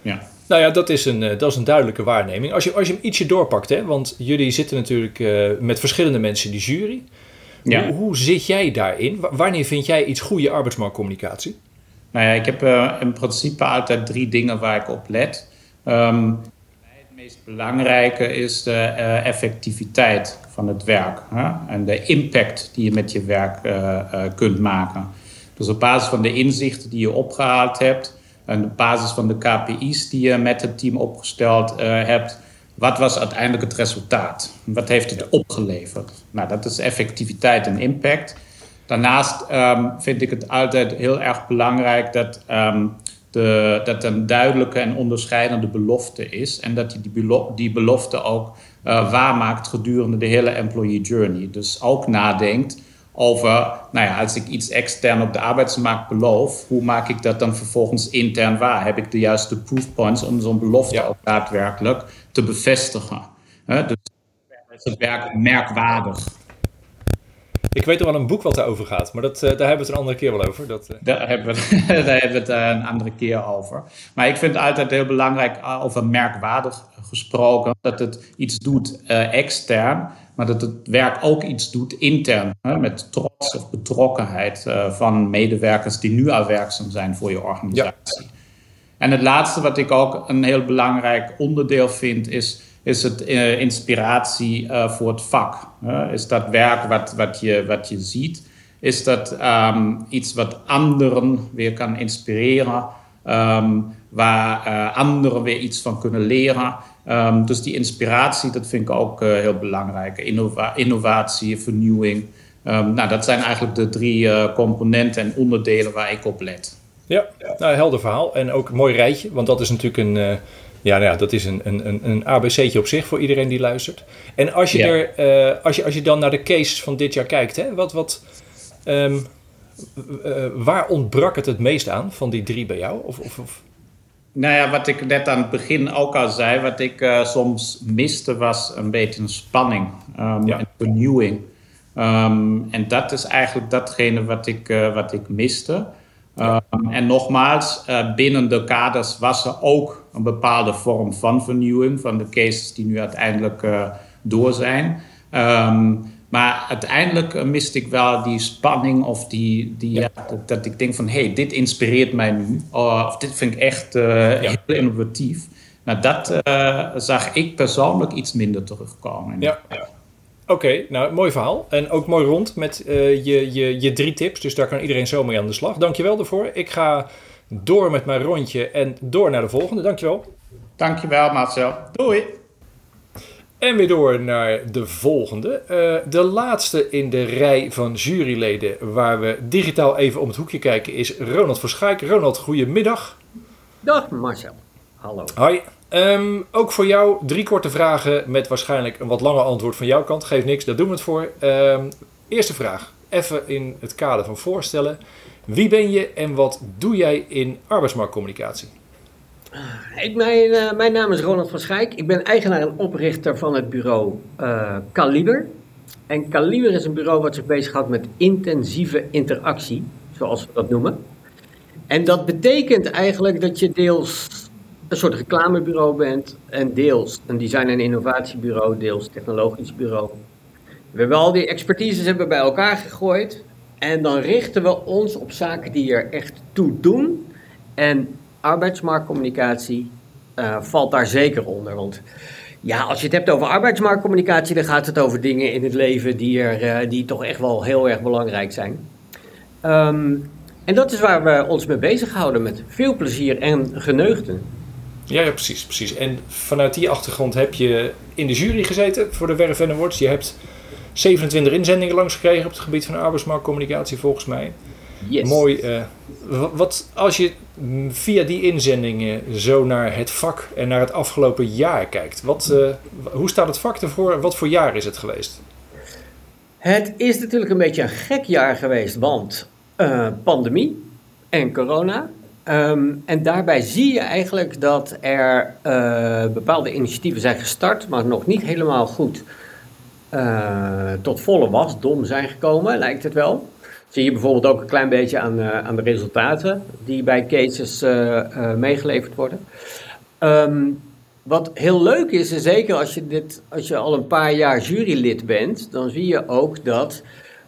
Ja. Nou ja, dat is een, dat is een duidelijke waarneming. Als je, als je hem ietsje doorpakt, hè, want jullie zitten natuurlijk uh, met verschillende mensen in die jury. Ja. Hoe, hoe, zit jij daarin? wanneer vind jij iets goede arbeidsmarktcommunicatie? Nou ja, ik heb uh, in principe altijd drie dingen waar ik op let. Um, het meest belangrijke is de uh, effectiviteit van het werk hè? en de impact die je met je werk uh, kunt maken. Dus op basis van de inzichten die je opgehaald hebt en op basis van de KPI's die je met het team opgesteld hebt, wat was uiteindelijk het resultaat? Wat heeft het opgeleverd? Nou, dat is effectiviteit en impact. Daarnaast um, vind ik het altijd heel erg belangrijk dat, um, de, dat een duidelijke en onderscheidende belofte is. En dat je die, belo die belofte ook uh, waarmaakt gedurende de hele employee journey. Dus ook nadenkt over, nou ja, als ik iets extern op de arbeidsmarkt beloof, hoe maak ik dat dan vervolgens intern waar? Heb ik de juiste proof points om zo'n belofte ja. ook daadwerkelijk te bevestigen? He, dus is het werk merkwaardig. Ik weet nog wel een boek wat daarover gaat, maar dat, uh, daar hebben we het een andere keer wel over. Dat, uh... daar, hebben we, daar hebben we het uh, een andere keer over. Maar ik vind het altijd heel belangrijk, over merkwaardig gesproken, dat het iets doet extern, maar dat het werk ook iets doet intern. Hè, met trots of betrokkenheid van medewerkers die nu al werkzaam zijn voor je organisatie. Ja. En het laatste wat ik ook een heel belangrijk onderdeel vind, is is het uh, inspiratie uh, voor het vak? Is dat werk wat, wat, je, wat je ziet? Is dat um, iets wat anderen weer kan inspireren? Um, waar anderen weer iets van kunnen leren? Um, dus die inspiratie, dat vind ik ook heel belangrijk. Innova innovatie, vernieuwing. nou, dat zijn eigenlijk de drie componenten en onderdelen waar ik op let. Ja, nou, helder verhaal. En ook een mooi rijtje, want dat is natuurlijk een Ja, nou ja, dat is een, een, een ABC'tje op zich voor iedereen die luistert. En als je, er, uh, als je, als je dan naar de case van dit jaar kijkt, hè, wat, wat, um, uh, waar ontbrak het het meest aan van die drie bij jou? Of, of, of? Nou ja, wat ik net aan het begin ook al zei, wat ik uh, soms miste was een beetje een spanning um, ja. en vernieuwing. Um, en dat is eigenlijk datgene wat ik, wat ik miste. Um, en nogmaals, uh, binnen de kaders was er ook een bepaalde vorm van vernieuwing van de cases die nu uiteindelijk door zijn. Um, maar uiteindelijk uh, miste ik wel die spanning of die, die ja. Ja, dat, dat, ik denk van hé, hey, dit inspireert mij nu. of dit vind ik echt ja. heel innovatief. Nou, dat zag ik persoonlijk iets minder terugkomen. Ja. Oké, nou mooi verhaal. En ook mooi rond met uh, je, je, je drie tips. Dus daar kan iedereen zo mee aan de slag. Dankjewel daarvoor. Ik ga door met mijn rondje en door naar de volgende. Dankjewel. Dankjewel Marcel. Doei. En weer door naar de volgende. Uh, de laatste in de rij van juryleden waar we digitaal even om het hoekje kijken is Ronald Verschaik. Ronald, goedemiddag. Dag Marcel. Hallo. Hoi. Um, ook voor jou drie korte vragen met waarschijnlijk een wat langer antwoord van jouw kant. Geeft niks, daar doen we het voor. Um, eerste vraag, even in het kader van voorstellen. Wie ben je en wat doe jij in arbeidsmarktcommunicatie? Ik, mijn, uh, mijn naam is Ronald van Schijk. Ik ben eigenaar en oprichter van het bureau uh, Kaliber. En Kaliber is een bureau wat zich bezighoudt met intensieve interactie, zoals we dat noemen. En dat betekent eigenlijk dat je deels een soort reclamebureau bent en deels een design- en innovatiebureau, deels technologisch bureau. We hebben al die expertises hebben bij elkaar gegooid en dan richten we ons op zaken die er echt toe doen. En arbeidsmarktcommunicatie uh, valt daar zeker onder. Want ja, als je het hebt over arbeidsmarktcommunicatie, dan gaat het over dingen in het leven die, er, uh, die toch echt wel heel erg belangrijk zijn. Um, en dat is waar we ons mee bezighouden met veel plezier en geneugten. Ja, precies, precies. En vanuit die achtergrond heb je in de jury gezeten voor de Werf Awards. Je hebt 27 inzendingen langs gekregen op het gebied van arbeidsmarktcommunicatie, volgens mij. Yes. Mooi. Uh, wat als je via die inzendingen zo naar het vak en naar het afgelopen jaar kijkt, wat, uh, hoe staat het vak ervoor? Wat voor jaar is het geweest? Het is natuurlijk een beetje een gek jaar geweest, want uh, pandemie en corona. Um, en daarbij zie je eigenlijk dat er uh, bepaalde initiatieven zijn gestart, maar nog niet helemaal goed uh, tot volle wasdom zijn gekomen, lijkt het wel. Zie je bijvoorbeeld ook een klein beetje aan, uh, aan de resultaten die bij cases meegeleverd worden. Um, wat heel leuk is, en zeker als je, dit, als je al een paar jaar jurylid bent, dan zie je ook dat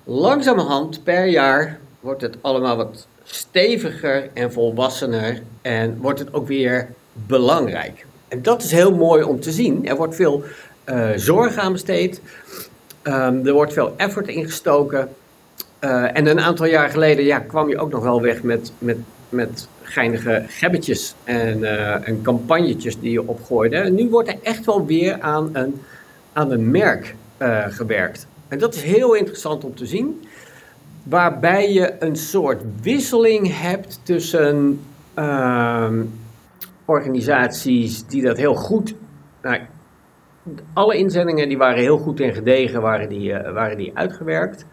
langzamerhand per jaar wordt het allemaal wat steviger en volwassener en wordt het ook weer belangrijk. En dat is heel mooi om te zien. Er wordt veel zorg aan besteed, um, er wordt veel effort ingestoken. Uh, en een aantal jaar geleden ja, kwam je ook nog wel weg met, met, met geinige gebbetjes en, uh, en campagnetjes die je opgooide. En nu wordt er echt wel weer aan een, aan een merk gewerkt. En dat is heel interessant om te zien waarbij je een soort wisseling hebt tussen uh, organisaties die dat heel goed. Nou, alle inzendingen die waren heel goed en gedegen, waren die, waren die uitgewerkt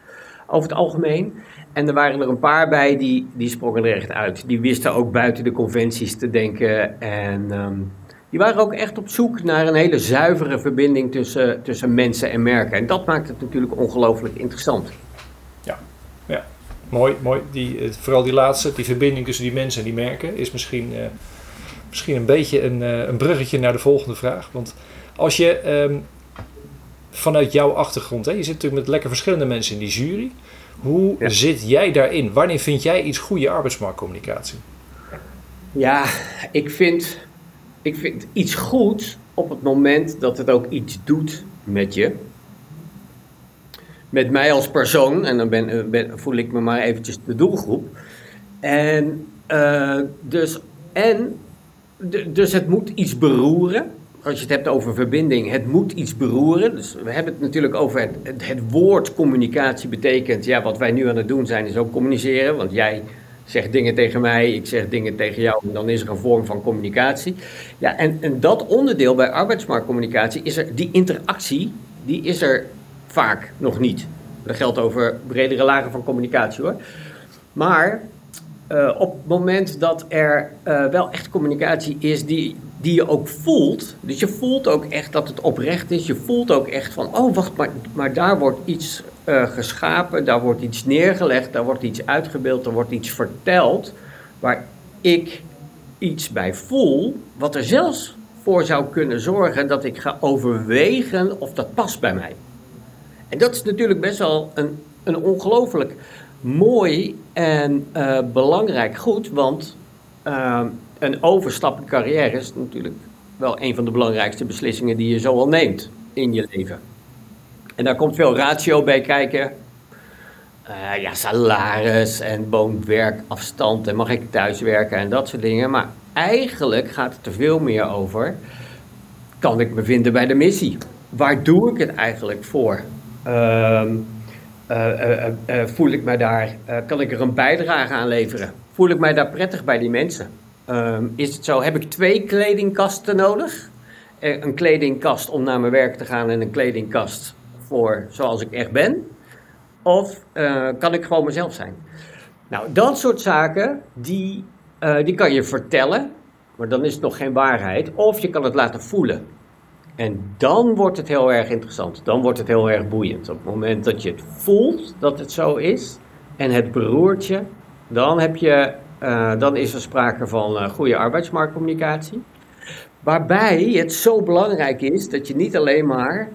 over het algemeen. En er waren er een paar bij die, die sprongen er echt uit. Die wisten ook buiten de conventies te denken. En um, die waren ook echt op zoek naar een hele zuivere verbinding tussen, tussen mensen en merken. En dat maakt het natuurlijk ongelooflijk interessant. Ja, mooi, mooi. Die, eh, vooral die laatste, die verbinding tussen die mensen en die merken, is misschien, uh, misschien een beetje een, uh, een bruggetje naar de volgende vraag. Want als je um, vanuit jouw achtergrond, hè, je zit natuurlijk met lekker verschillende mensen in die jury. Hoe ja. zit jij daarin? Wanneer vind jij iets goede arbeidsmarktcommunicatie? Ja, ik vind, ik vind iets goed op het moment dat het ook iets doet met je met mij als persoon, en dan ben, ben, voel ik me maar eventjes de doelgroep. En, uh, dus, en dus het moet iets beroeren. Als je het hebt over verbinding, het moet iets beroeren. Dus we hebben het natuurlijk over het, het, woord communicatie betekent, ja, wat wij nu aan het doen zijn, is ook communiceren. Want jij zeg dingen tegen mij, ik zeg dingen tegen jou en dan is er een vorm van communicatie. Ja, en, en dat onderdeel bij arbeidsmarktcommunicatie is er, die interactie, die is er vaak nog niet. Dat geldt over bredere lagen van communicatie hoor. Maar uh, op het moment dat er uh, wel echt communicatie is die, die je ook voelt, dus je voelt ook echt dat het oprecht is, je voelt ook echt van, oh wacht, maar, maar daar wordt iets uh, geschapen, daar wordt iets neergelegd, daar wordt iets uitgebeeld, er wordt iets verteld, waar ik iets bij voel, wat er zelfs voor zou kunnen zorgen dat ik ga overwegen of dat past bij mij. En dat is natuurlijk best wel een, een ongelooflijk mooi en uh, belangrijk goed, want uh, een overstap in carrière is natuurlijk wel een van de belangrijkste beslissingen die je zo al neemt in je leven. En daar komt veel ratio bij kijken. Uh, ja, salaris en woon-werkafstand en mag ik thuis werken en dat soort dingen. Maar eigenlijk gaat het er veel meer over, kan ik me vinden bij de missie? Waar doe ik het eigenlijk voor? Ehm uh, uh, voel ik mij daar, kan ik er een bijdrage aan leveren? Voel ik mij daar prettig bij die mensen? Ehm, is het zo, heb ik twee kledingkasten nodig? een kledingkast om naar mijn werk te gaan en een kledingkast voor zoals ik echt ben? Of kan ik gewoon mezelf zijn? Nou, dat soort zaken, die, die kan je vertellen, maar dan is het nog geen waarheid. Of je kan het laten voelen. En dan wordt het heel erg interessant. Dan wordt het heel erg boeiend. Op het moment dat je het voelt dat het zo is en het beroertje, dan, heb je, dan is er sprake van uh, goede arbeidsmarktcommunicatie. Waarbij het zo belangrijk is dat je niet alleen maar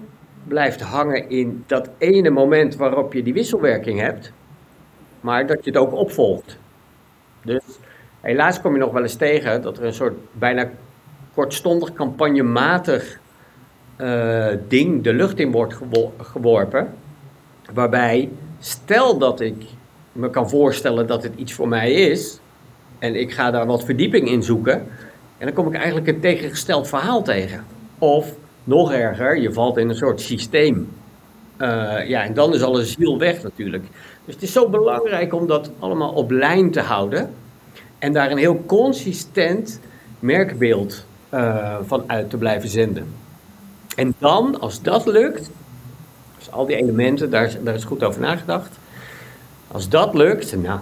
blijft hangen in dat ene moment waarop je die wisselwerking hebt, maar dat je het ook opvolgt. Dus helaas kom je nog wel eens tegen dat er een soort bijna kortstondig campagnematig uh, ding de lucht in wordt geworpen. Waarbij, stel dat ik me kan voorstellen dat het iets voor mij is. En ik ga daar wat verdieping in zoeken. En dan kom ik eigenlijk een tegengesteld verhaal tegen. Of nog erger, je valt in een soort systeem. Uh, ja, en dan is alle ziel weg natuurlijk. Dus het is zo belangrijk om dat allemaal op lijn te houden. En daar een heel consistent merkbeeld uh, van uit te blijven zenden. En dan, als dat lukt, dus al die elementen, daar, daar is goed over nagedacht. Als dat lukt, nou,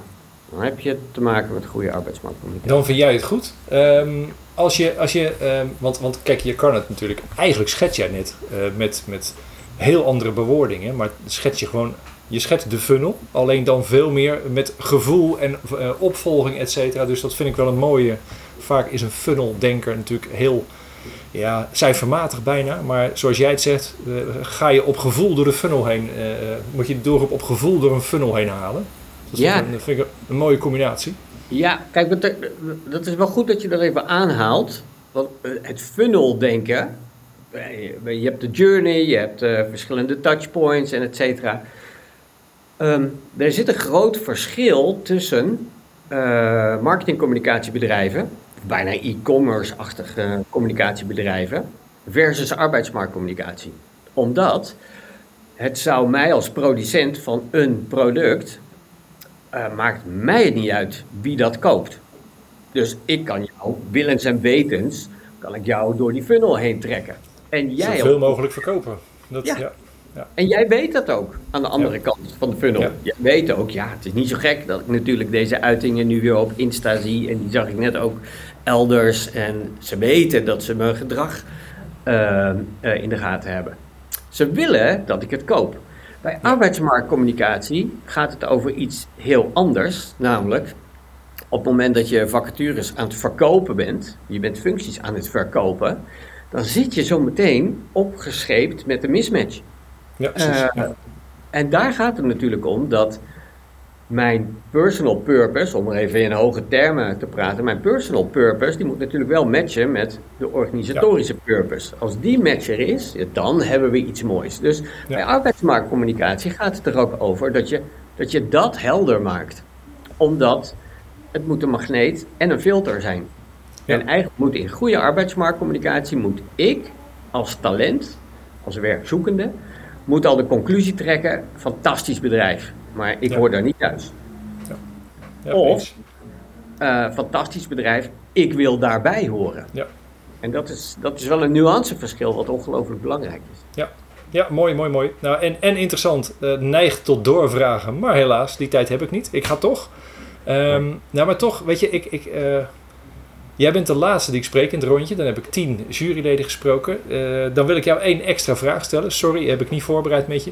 dan heb je te maken met goede arbeidsmarktcommunicatie. Dan vind jij het goed. Um, als je, als je um, want, want kijk, je kan het natuurlijk, eigenlijk schets jij net uh, met, met heel andere bewoordingen, maar schets je gewoon, je schetst de funnel, alleen dan veel meer met gevoel en uh, opvolging, et cetera. Dus dat vind ik wel een mooie, vaak is een funneldenker natuurlijk heel ja, cijfermatig bijna. Maar zoals jij het zegt, uh, ga je op gevoel door de funnel heen. Moet je door op gevoel door een funnel heen halen. Dat ja. Vind ik een mooie combinatie. Ja, kijk, dat is wel goed dat je dat even aanhaalt. Want het funnel denken, je hebt de journey, je hebt uh, verschillende touchpoints en et cetera. Um, er zit een groot verschil tussen uh, marketingcommunicatiebedrijven bijna e-commerce-achtige communicatiebedrijven versus arbeidsmarktcommunicatie. Omdat het zou mij als producent van een product, uh, maakt mij het niet uit wie dat koopt. Dus ik kan jou, willens en wetens, kan ik jou door die funnel heen trekken. En jij Zoveel mogelijk verkopen. Dat, ja. ja. Ja. En jij weet dat ook aan de andere ja. kant van de funnel. Jij weet ook, ja, het is niet zo gek dat ik natuurlijk deze uitingen nu weer op Insta zie. En die zag ik net ook elders. En ze weten dat ze mijn gedrag uh, uh, in de gaten hebben. Ze willen dat ik het koop. Bij arbeidsmarktcommunicatie gaat het over iets heel anders. Namelijk, op het moment dat je vacatures aan het verkopen bent, je bent functies aan het verkopen, dan zit je zo meteen opgescheept met een mismatch. Ja, precies. Uh, ja. En daar gaat het natuurlijk om dat mijn personal purpose, om er even in hoge termen te praten, mijn personal purpose, die moet natuurlijk wel matchen met de organisatorische ja. purpose. Als die matcher is, dan hebben we iets moois. Dus ja. bij arbeidsmarktcommunicatie gaat het er ook over dat je, dat je dat helder maakt. Omdat het moet een magneet en een filter zijn. Ja. En eigenlijk moet in goede arbeidsmarktcommunicatie moet ik als talent, als werkzoekende, moet al de conclusie trekken: fantastisch bedrijf, maar ik ja. hoor daar niet thuis. Ja. Ja, of eh, fantastisch bedrijf, ik wil daarbij horen. Ja. En dat is, dat is wel een nuanceverschil wat ongelooflijk belangrijk is. Ja, ja mooi, mooi, mooi. Nou, en, en interessant, uh, neigt tot doorvragen, maar helaas, die tijd heb ik niet. Ik ga toch. Um, nou, maar toch, weet je, ik, ik, uh, jij bent de laatste die ik spreek in het rondje. Dan heb ik tien juryleden gesproken. Uh, dan wil ik jou één extra vraag stellen. Sorry, heb ik niet voorbereid met je.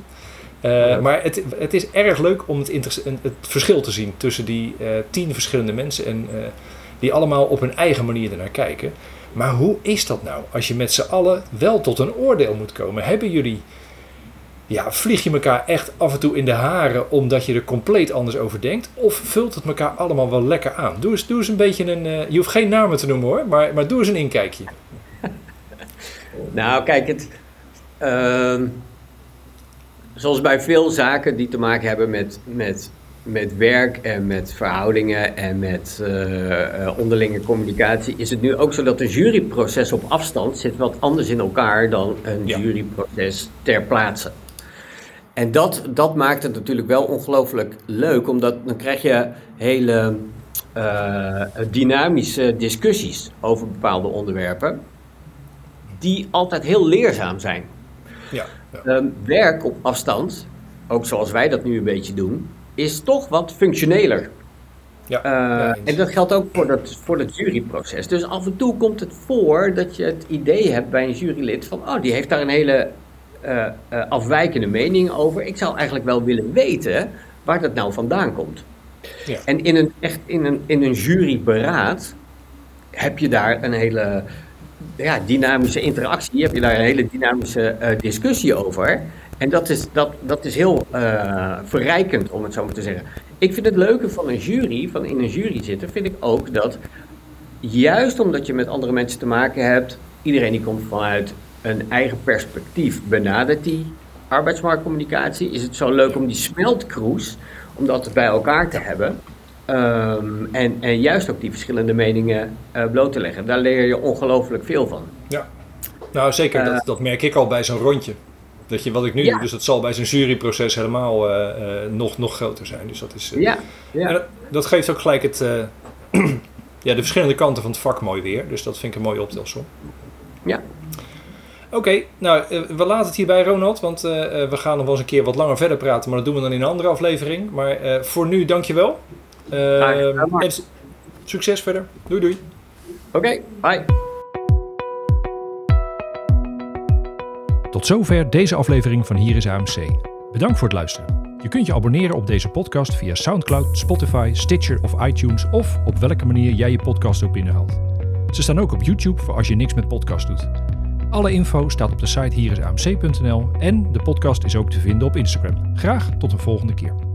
Uh, maar het, het is erg leuk om het, het verschil te zien tussen die uh, tien verschillende mensen en uh, die allemaal op hun eigen manier ernaar kijken. Maar hoe is dat nou als je met z'n allen wel tot een oordeel moet komen? Hebben jullie, ja, vlieg je elkaar echt af en toe in de haren omdat je er compleet anders over denkt? Of vult het elkaar allemaal wel lekker aan? Doe eens, doe eens een beetje een, je hoeft geen namen te noemen hoor, maar, maar doe eens een inkijkje. nou, kijk, het. Zoals bij veel zaken die te maken hebben met, met, met werk en met verhoudingen en met uh, onderlinge communicatie, is het nu ook zo dat een juryproces op afstand zit wat anders in elkaar dan een ja. juryproces ter plaatse. En dat, dat maakt het natuurlijk wel ongelooflijk leuk, omdat dan krijg je hele uh, dynamische discussies over bepaalde onderwerpen, die altijd heel leerzaam zijn. Ja. Ja. Um, werk op afstand, ook zoals wij dat nu een beetje doen, is toch wat functioneler. Ja, uh, ja, en dat geldt ook voor dat, voor dat juryproces. Dus af en toe komt het voor dat je het idee hebt bij een jurylid van, oh, die heeft daar een hele uh, uh, afwijkende mening over. Ik zou eigenlijk wel willen weten waar dat nou vandaan komt. Ja. En in een, echt in een, in een juryberaad heb je daar een hele ja, dynamische interactie, heb je daar een hele dynamische uh, discussie over. En dat is, dat, dat is heel uh, verrijkend, om het zo maar te zeggen. Ik vind het leuke van een jury, van in een jury zitten, vind ik ook dat juist omdat je met andere mensen te maken hebt, iedereen die komt vanuit een eigen perspectief benadert die arbeidsmarktcommunicatie, is het zo leuk om die smeltkroes, om dat bij elkaar te hebben. Um, en, en juist ook die verschillende meningen uh, bloot te leggen. Daar leer je ongelooflijk veel van. Ja, nou zeker. Uh, dat, dat merk ik al bij zo'n rondje. Dat je wat ik nu ja. doe, dus dat zal bij zo'n juryproces helemaal uh, nog, nog groter zijn. Dus dat is. ja, ja. Dat, dat, geeft ook gelijk het, ja, de verschillende kanten van het vak mooi weer. Dus dat vind ik een mooie optelsom. Ja. Oké, okay, nou, we laten het hierbij, Ronald. Want we gaan nog wel eens een keer wat langer verder praten. Maar dat doen we dan in een andere aflevering. Maar voor nu, dankjewel. Uh, en succes verder. Doei doei. Oké, okay, bye. Tot zover deze aflevering van Hier is AMC. Bedankt voor het luisteren. Je kunt je abonneren op deze podcast via SoundCloud, Spotify, Stitcher of iTunes of op welke manier jij je podcast ook binnenhaalt. Ze staan ook op YouTube voor als je niks met podcast doet. Alle info staat op de site hierisamc.nl en de podcast is ook te vinden op Instagram. Graag tot een volgende keer.